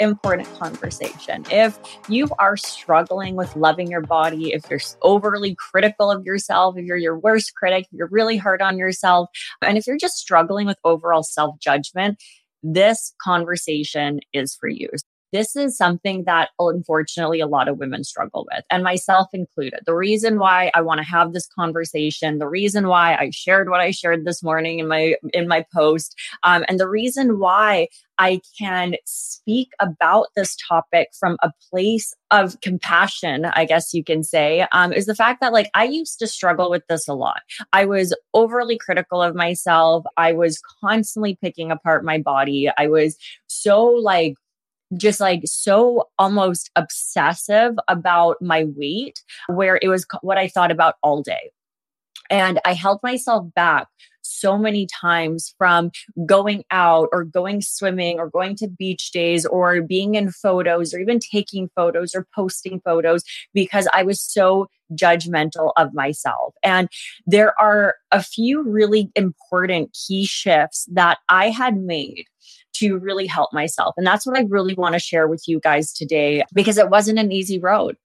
important conversation. If you are struggling with loving your body, if you're overly critical of yourself, if you're your worst critic, you're really hard on yourself, and if you're just struggling with overall self judgment, this conversation is for you this is something that unfortunately a lot of women struggle with, and myself included. The reason why I want to have this conversation, the reason why I shared what I shared this morning in my in my post, um, and the reason why I can speak about this topic from a place of compassion, I guess you can say, um, is the fact that like I used to struggle with this a lot. I was overly critical of myself. I was constantly picking apart my body. I was so like just like so almost obsessive about my weight, where it was what I thought about all day. And I held myself back so many times from going out or going swimming or going to beach days or being in photos or even taking photos or posting photos because I was so judgmental of myself. And there are a few really important key shifts that I had made to really help myself. And that's what I really want to share with you guys today because it wasn't an easy road.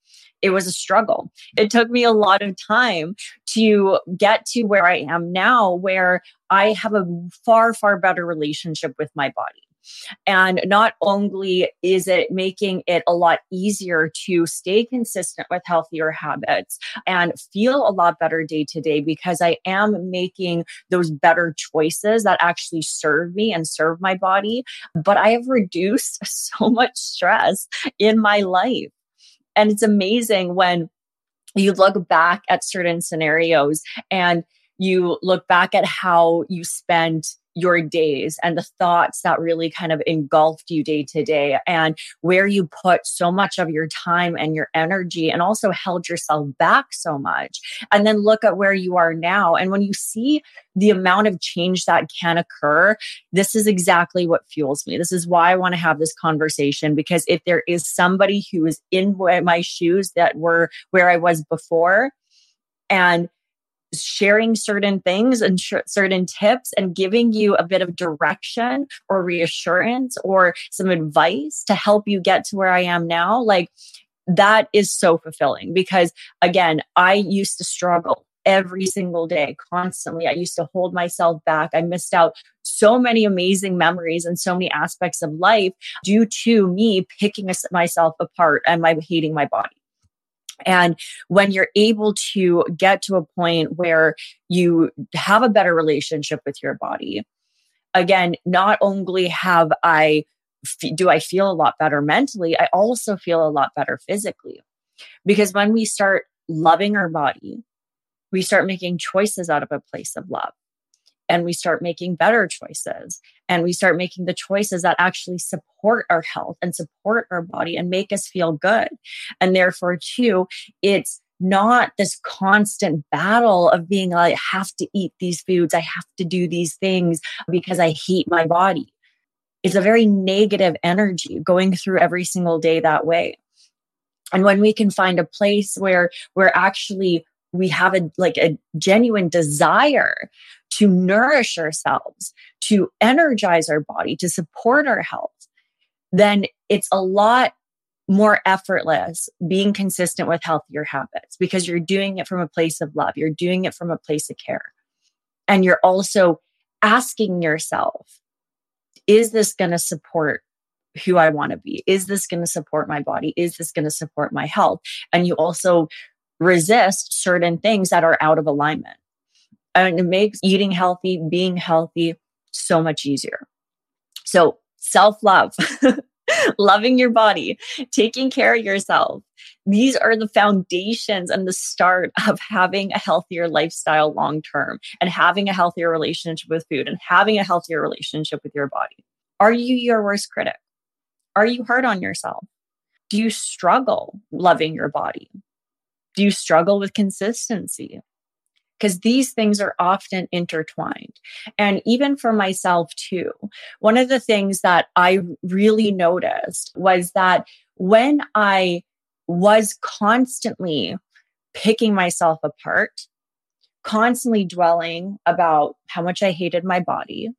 It was a struggle. It took me a lot of time to get to where I am now, where I have a far, far better relationship with my body. And not only is it making it a lot easier to stay consistent with healthier habits and feel a lot better day to day because I am making those better choices that actually serve me and serve my body, but I have reduced so much stress in my life. And it's amazing when you look back at certain scenarios and you look back at how you spent your days and the thoughts that really kind of engulfed you day to day and where you put so much of your time and your energy and also held yourself back so much. And then look at where you are now. And when you see the amount of change that can occur, this is exactly what fuels me. This is why I want to have this conversation because if there is somebody who is in my shoes that were where I was before, and sharing certain things and sh- certain tips and giving you a bit of direction or reassurance or some advice to help you get to where I am now, like that is so fulfilling because again, I used to struggle every single day constantly. I used to hold myself back. I missed out so many amazing memories and so many aspects of life due to me picking myself apart and my hating my body. And when you're able to get to a point where you have a better relationship with your body, again, not only have I do I feel a lot better mentally, I also feel a lot better physically. Because when we start loving our body, we start making choices out of a place of love and we start making better choices and we start making the choices that actually support our health and support our body and make us feel good. And therefore, too, it's not this constant battle of being like, I have to eat these foods, I have to do these things because I hate my body. It's a very negative energy going through every single day that way. And when we can find a place where we're actually we have a like a genuine desire to nourish ourselves, to energize our body, to support our health, then it's a lot more effortless being consistent with healthier habits because you're doing it from a place of love. You're doing it from a place of care. And you're also asking yourself, is this going to support who I want to be? Is this going to support my body? Is this going to support my health? And you also resist certain things that are out of alignment. And it makes eating healthy, being healthy so much easier. So, self love, loving your body, taking care of yourself. These are the foundations and the start of having a healthier lifestyle long term and having a healthier relationship with food and having a healthier relationship with your body. Are you your worst critic? Are you hard on yourself? Do you struggle loving your body? Do you struggle with consistency? Because these things are often intertwined. And even for myself, too, one of the things that I really noticed was that when I was constantly picking myself apart, constantly dwelling about how much I hated my body,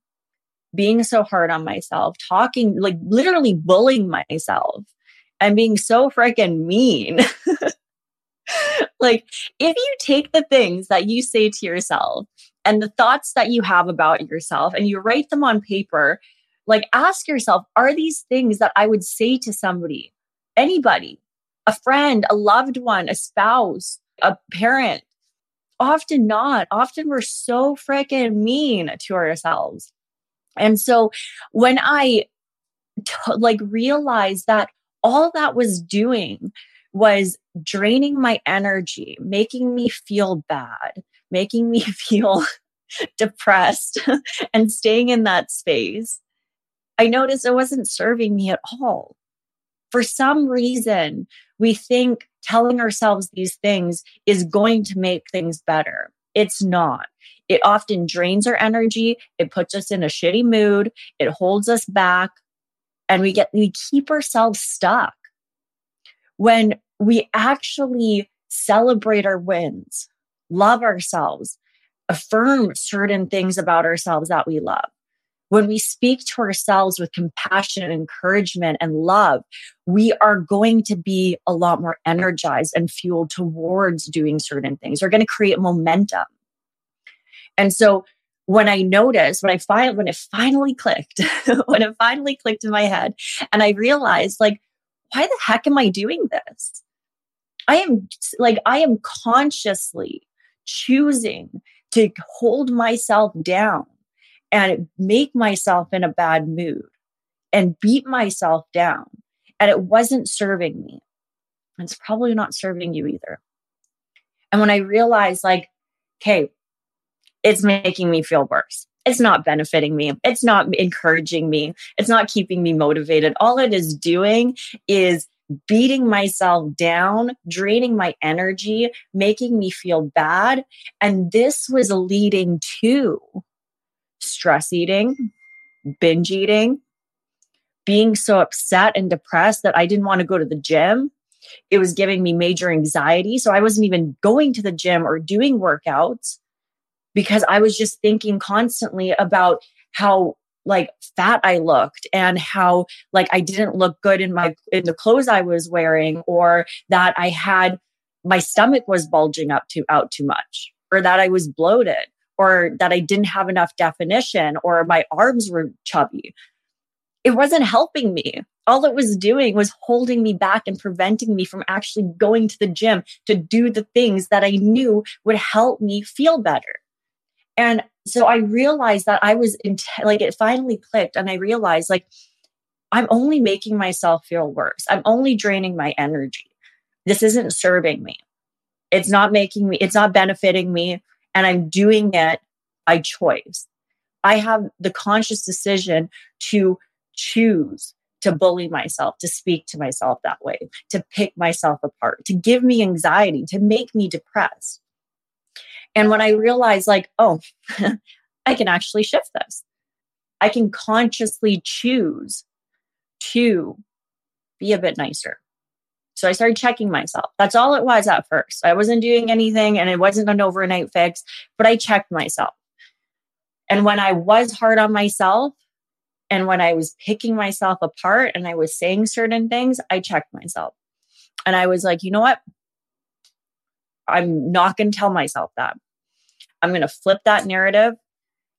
being so hard on myself, talking like literally bullying myself and being so freaking mean. like, if you take the things that you say to yourself and the thoughts that you have about yourself and you write them on paper, like, ask yourself, are these things that I would say to somebody, anybody, a friend, a loved one, a spouse, a parent? Often not. Often we're so freaking mean to ourselves. And so when I t- like realized that all that was doing was draining my energy, making me feel bad, making me feel depressed and staying in that space, I noticed it wasn't serving me at all. For some reason, we think telling ourselves these things is going to make things better. It's not. It often drains our energy. It puts us in a shitty mood. It holds us back and we get, we keep ourselves stuck. When we actually celebrate our wins, love ourselves, affirm certain things about ourselves that we love. When we speak to ourselves with compassion, and encouragement, and love, we are going to be a lot more energized and fueled towards doing certain things. We're going to create momentum. And so when I noticed, when I find when it finally clicked, when it finally clicked in my head, and I realized, like, why the heck am I doing this? I am like, I am consciously choosing to hold myself down and make myself in a bad mood and beat myself down. And it wasn't serving me. And it's probably not serving you either. And when I realized, like, okay, it's making me feel worse. It's not benefiting me. It's not encouraging me. It's not keeping me motivated. All it is doing is beating myself down, draining my energy, making me feel bad. And this was leading to stress eating, binge eating, being so upset and depressed that I didn't want to go to the gym. It was giving me major anxiety. So I wasn't even going to the gym or doing workouts because I was just thinking constantly about how like fat I looked and how like I didn't look good in my in the clothes I was wearing or that I had my stomach was bulging up to out too much or that I was bloated or that I didn't have enough definition or my arms were chubby. It wasn't helping me. All it was doing was holding me back and preventing me from actually going to the gym to do the things that I knew would help me feel better. And so I realized that I was in, like, it finally clicked. And I realized, like, I'm only making myself feel worse. I'm only draining my energy. This isn't serving me. It's not making me, it's not benefiting me. And I'm doing it by choice. I have the conscious decision to choose to bully myself, to speak to myself that way, to pick myself apart, to give me anxiety, to make me depressed. And when I realized, like, oh, I can actually shift this, I can consciously choose to be a bit nicer. So I started checking myself. That's all it was at first. I wasn't doing anything and it wasn't an overnight fix, but I checked myself. And when I was hard on myself and when I was picking myself apart and I was saying certain things, I checked myself. And I was like, you know what? I'm not going to tell myself that. I'm going to flip that narrative.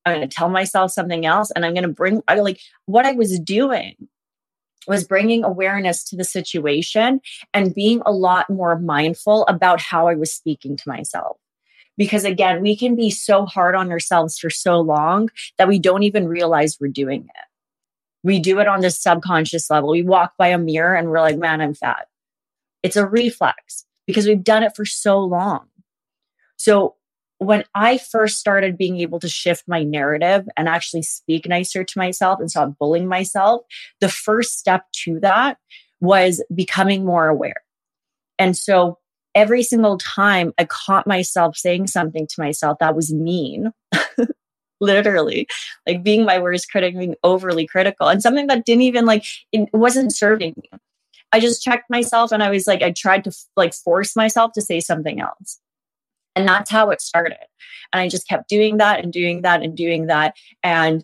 I'm going to tell myself something else and I'm going to bring I like what I was doing was bringing awareness to the situation and being a lot more mindful about how I was speaking to myself. Because again, we can be so hard on ourselves for so long that we don't even realize we're doing it. We do it on this subconscious level. We walk by a mirror and we're like, man, I'm fat. It's a reflex because we've done it for so long. So when I first started being able to shift my narrative and actually speak nicer to myself and stop bullying myself, the first step to that was becoming more aware. And so every single time I caught myself saying something to myself that was mean, literally, like being my worst critic, being overly critical, and something that didn't even like, it wasn't serving me. I just checked myself and I was like, I tried to like force myself to say something else. And that's how it started. And I just kept doing that and doing that and doing that. And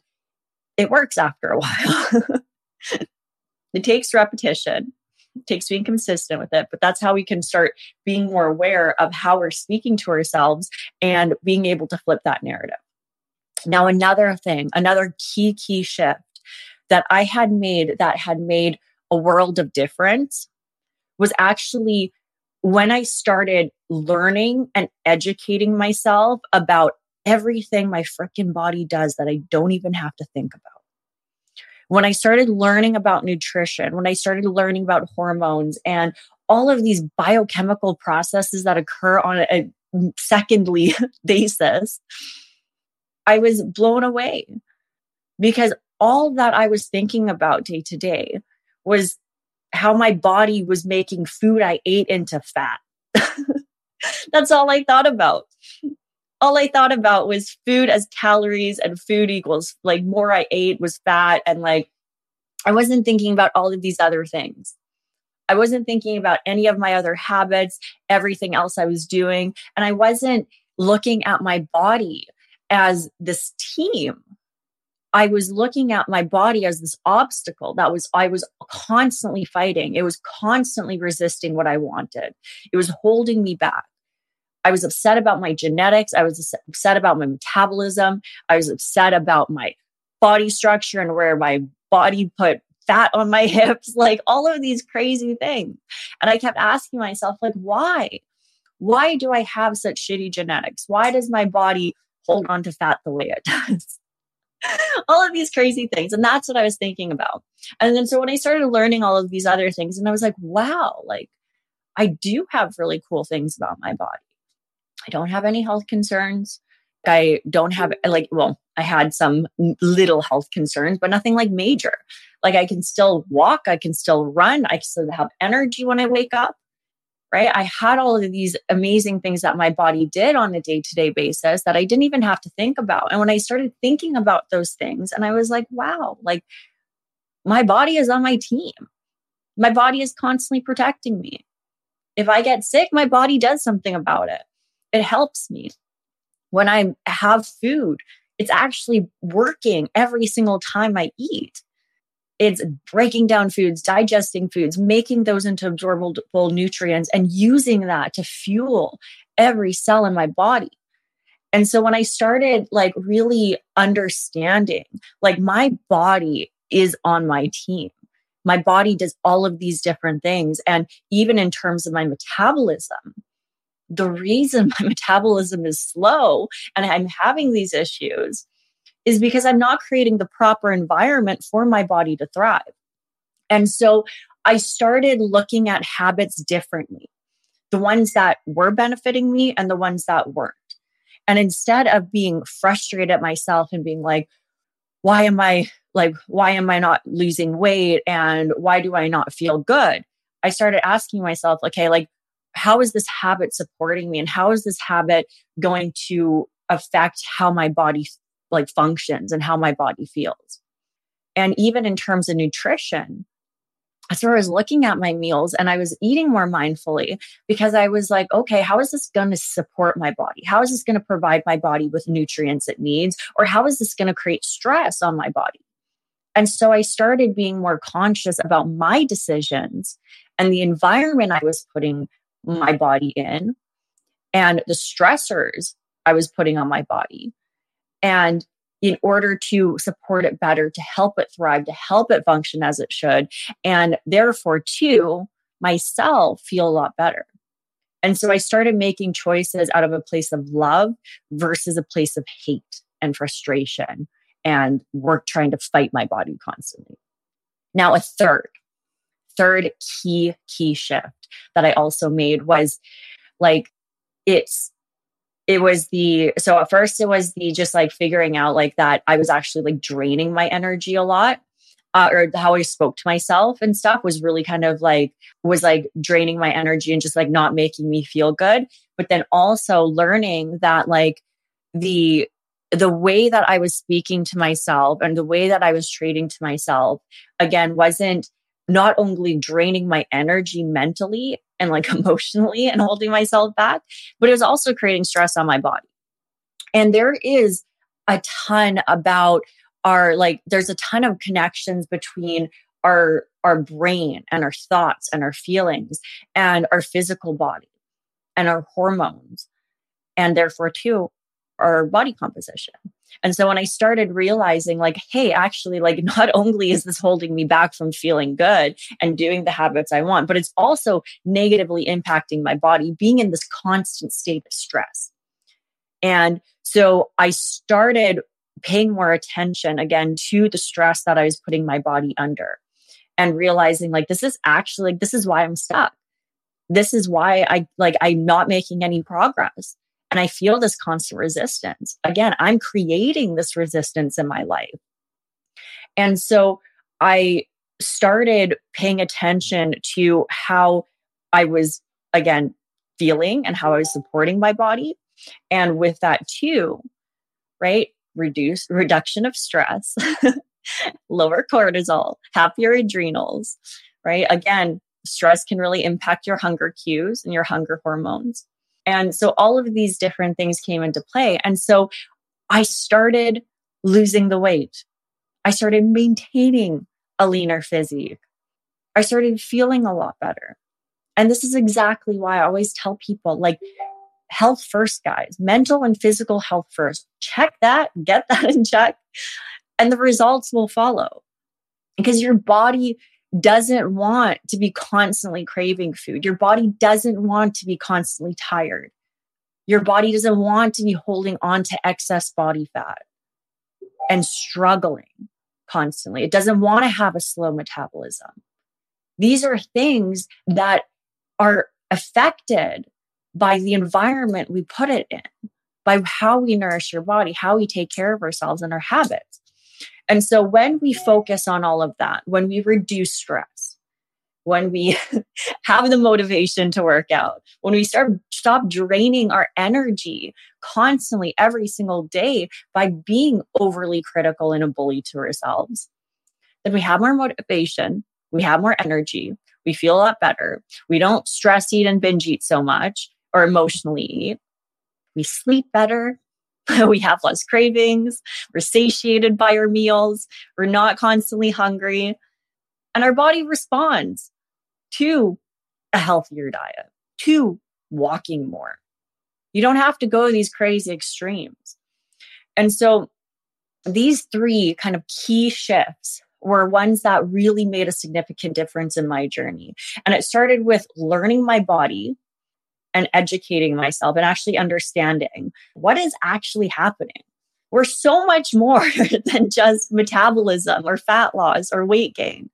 it works after a while. it takes repetition, it takes being consistent with it, but that's how we can start being more aware of how we're speaking to ourselves and being able to flip that narrative. Now, another thing, another key, key shift that I had made that had made a world of difference was actually when I started learning and educating myself about everything my freaking body does that I don't even have to think about. When I started learning about nutrition, when I started learning about hormones and all of these biochemical processes that occur on a secondly basis, I was blown away because all that I was thinking about day to day was how my body was making food I ate into fat. That's all I thought about. All I thought about was food as calories and food equals like more I ate was fat. And like, I wasn't thinking about all of these other things. I wasn't thinking about any of my other habits, everything else I was doing. And I wasn't looking at my body as this team I was looking at my body as this obstacle that was, I was constantly fighting. It was constantly resisting what I wanted. It was holding me back. I was upset about my genetics. I was upset about my metabolism. I was upset about my body structure and where my body put fat on my hips, like all of these crazy things. And I kept asking myself, like, why? Why do I have such shitty genetics? Why does my body hold on to fat the way it does? all of these crazy things. And that's what I was thinking about. And then so when I started learning all of these other things, and I was like, wow, like I do have really cool things about my body. I don't have any health concerns. I don't have like, well, I had some little health concerns, but nothing like major. Like I can still walk, I can still run, I still have energy when I wake up right? I had all of these amazing things that my body did on a day to day basis that I didn't even have to think about. And when I started thinking about those things, and I was like, wow, like my body is on my team. My body is constantly protecting me. If I get sick, my body does something about it. It helps me. When I have food, it's actually working every single time I eat. It's breaking down foods, digesting foods, making those into absorbable nutrients, and using that to fuel every cell in my body. And so when I started like really understanding, like my body is on my team. My body does all of these different things. And even in terms of my metabolism, the reason my metabolism is slow and I'm having these issues is because I'm not creating the proper environment for my body to thrive. And so I started looking at habits differently the ones that were benefiting me and the ones that weren't. And instead of being frustrated at myself and being like, why am I like, why am I not losing weight? And why do I not feel good? I started asking myself, okay, like, how is this habit supporting me? And how is this habit going to affect how my body like functions and how my body feels. And even in terms of nutrition, so I was looking at my meals and I was eating more mindfully because I was like, okay, how is this going to support my body? How is this going to provide my body with nutrients it needs? Or how is this going to create stress on my body? And so I started being more conscious about my decisions and the environment I was putting my body in and the stressors I was putting on my body. And in order to support it better, to help it thrive, to help it function as it should, and therefore, to myself feel a lot better. And so I started making choices out of a place of love versus a place of hate and frustration and work trying to fight my body constantly. Now, a third, third key, key shift that I also made was like, it's it was the so at first it was the just like figuring out like that I was actually like draining my energy a lot uh, or how I spoke to myself and stuff was really kind of like, was like draining my energy and just like not making me feel good. But then also learning that like the, the way that I was speaking to myself and the way that I was treating to myself again wasn't not only draining my energy mentally and like emotionally and holding myself back, but it was also creating stress on my body. And there is a ton about our like there's a ton of connections between our our brain and our thoughts and our feelings and our physical body and our hormones and therefore too our body composition and so when i started realizing like hey actually like not only is this holding me back from feeling good and doing the habits i want but it's also negatively impacting my body being in this constant state of stress and so i started paying more attention again to the stress that I was putting my body under and realizing like this is actually like this is why I'm stuck. This is why I like I'm not making any progress. And I feel this constant resistance. Again, I'm creating this resistance in my life. And so I started paying attention to how I was, again, feeling and how I was supporting my body. And with that, too, right? reduce reduction of stress, lower cortisol, happier adrenals, right? Again, stress can really impact your hunger cues and your hunger hormones. And so all of these different things came into play. And so I started losing the weight. I started maintaining a leaner physique. I started feeling a lot better. And this is exactly why I always tell people like, health first, guys, mental and physical health first. Check that, get that in check, and the results will follow because your body doesn't want to be constantly craving food. Your body doesn't want to be constantly tired. Your body doesn't want to be holding on to excess body fat and struggling constantly. It doesn't want to have a slow metabolism. These are things that are affected by the environment we put it in, by how we nourish your body, how we take care of ourselves and our habits. And so when we focus on all of that, when we reduce stress, when we have the motivation to work out, when we start stop draining our energy constantly every single day by being overly critical and a bully to ourselves, then we have more motivation, we have more energy, we feel a lot better. We don't stress eat and binge eat so much or emotionally eat. We sleep better. we have less cravings. We're satiated by our meals. We're not constantly hungry. And our body responds to a healthier diet, to walking more. You don't have to go to these crazy extremes. And so these three kind of key shifts were ones that really made a significant difference in my journey. And it started with learning my body, and educating myself and actually understanding what is actually happening. We're so much more than just metabolism or fat loss or weight gain.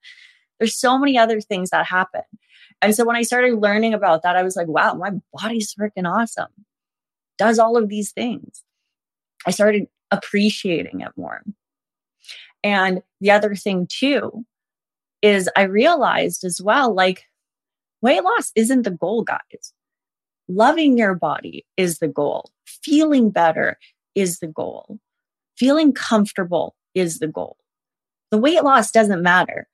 There's so many other things that happen. And so when I started learning about that, I was like, wow, my body's freaking awesome. Does all of these things. I started appreciating it more. And the other thing too is I realized as well, like weight loss isn't the goal, guys. Loving your body is the goal. Feeling better is the goal. Feeling comfortable is the goal. The weight loss doesn't matter.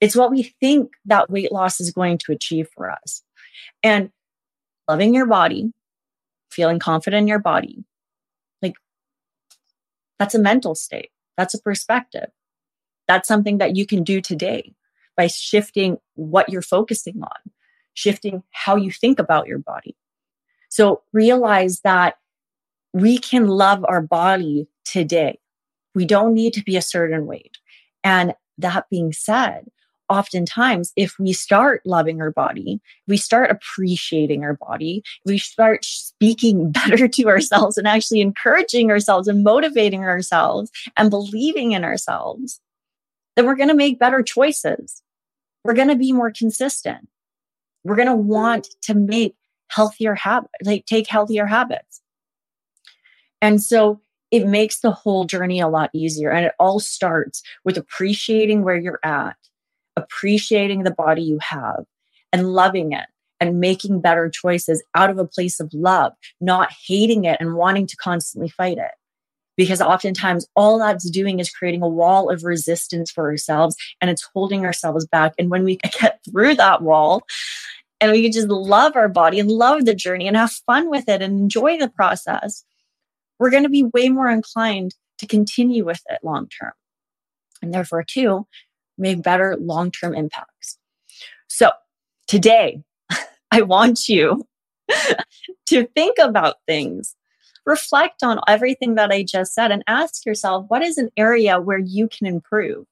It's what we think that weight loss is going to achieve for us. And loving your body, feeling confident in your body, like that's a mental state. That's a perspective. That's something that you can do today by shifting what you're focusing on, shifting how you think about your body. So realize that we can love our body today. We don't need to be a certain weight. And that being said, oftentimes if we start loving our body we start appreciating our body we start speaking better to ourselves and actually encouraging ourselves and motivating ourselves and believing in ourselves then we're going to make better choices we're going to be more consistent we're going to want to make healthier habits, like take healthier habits. And so it makes the whole journey a lot easier. And it all starts with appreciating where you're at, appreciating the body you have, and loving it and making better choices out of a place of love, not hating it and wanting to constantly fight it. Because oftentimes all that's doing is creating a wall of resistance for ourselves and it's holding ourselves back. And when we get through that wall and we can just love our body and love the journey and have fun with it and enjoy the process, we're going to be way more inclined to continue with it long term. And therefore, too, make better long term impacts. So today, I want you to think about things, reflect on everything that I just said, and ask yourself what is an area where you can improve?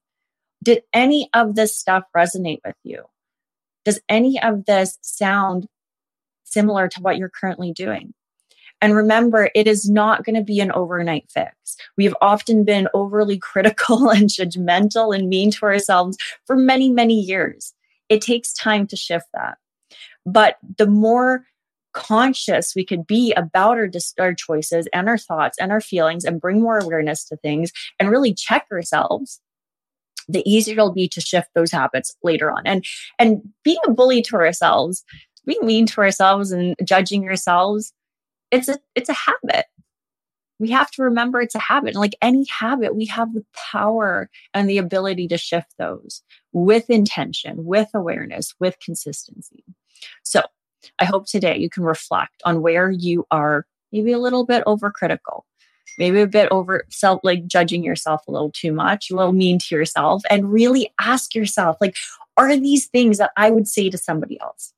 Did any of this stuff resonate with you? Does any of this sound similar to what you're currently doing? And remember, it is not going to be an overnight fix. We've often been overly critical and judgmental and mean to ourselves for many, many years. It takes time to shift that. But the more conscious we could be about our, our choices and our thoughts and our feelings and bring more awareness to things and really check ourselves the easier it'll be to shift those habits later on and and being a bully to ourselves being mean to ourselves and judging ourselves it's a it's a habit we have to remember it's a habit. And like any habit, we have the power and the ability to shift those with intention, with awareness, with consistency. So I hope today you can reflect on where you are maybe a little bit overcritical, maybe a bit over self, like judging yourself a little too much, a little mean to yourself, and really ask yourself, like, are these things that I would say to somebody else?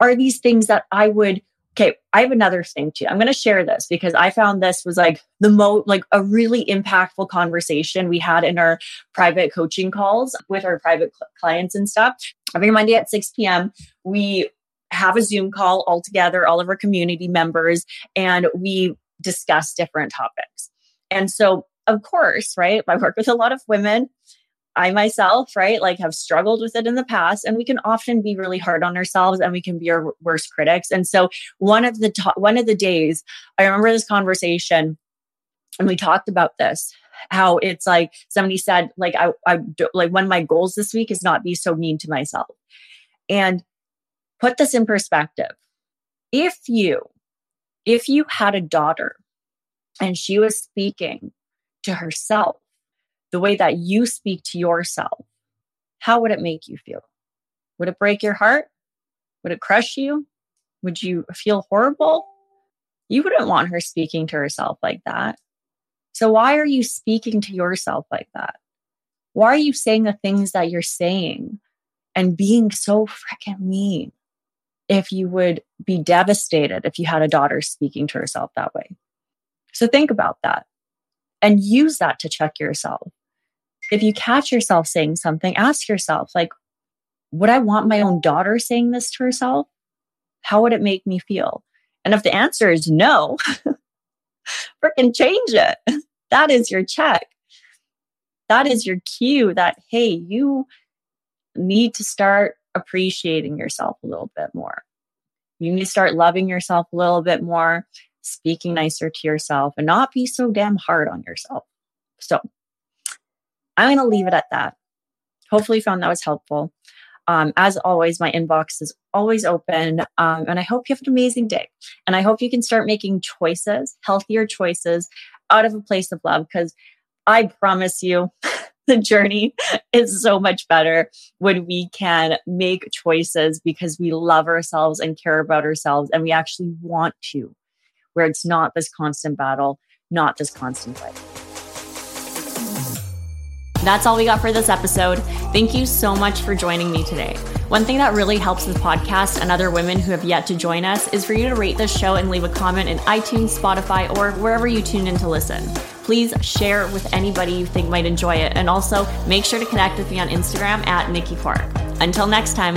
Are these things that I would okay i have another thing too i'm going to share this because i found this was like the most like a really impactful conversation we had in our private coaching calls with our private cl- clients and stuff every monday at 6 p.m we have a zoom call all together all of our community members and we discuss different topics and so of course right i work with a lot of women I myself, right, like have struggled with it in the past, and we can often be really hard on ourselves, and we can be our worst critics. And so, one of the to- one of the days, I remember this conversation, and we talked about this, how it's like somebody said, like I, I like one of my goals this week is not be so mean to myself, and put this in perspective. If you, if you had a daughter, and she was speaking to herself the way that you speak to yourself, how would it make you feel? Would it break your heart? Would it crush you? Would you feel horrible? You wouldn't want her speaking to herself like that. So, why are you speaking to yourself like that? Why are you saying the things that you're saying and being so freaking mean if you would be devastated if you had a daughter speaking to herself that way? So, think about that and use that to check yourself if you catch yourself saying something, ask yourself, like, would I want my own daughter saying this to herself? How would it make me feel? And if the answer is no, freaking change it. That is your check. That is your cue that, hey, you need to start appreciating yourself a little bit more. You need to start loving yourself a little bit more, speaking nicer to yourself, and not be so damn hard on yourself. So, I'm going to leave it at that. Hopefully, found that was helpful. Um, as always, my inbox is always open. Um, and I hope you have an amazing day. And I hope you can start making choices, healthier choices out of a place of love. Because I promise you, the journey is so much better when we can make choices because we love ourselves and care about ourselves and we actually want to, where it's not this constant battle, not this constant fight. That's all we got for this episode. Thank you so much for joining me today. One thing that really helps the podcast and other women who have yet to join us is for you to rate this show and leave a comment in iTunes, Spotify, or wherever you tune in to listen. Please share with anybody you think might enjoy it. And also make sure to connect with me on Instagram at Nikki Clark. Until next time.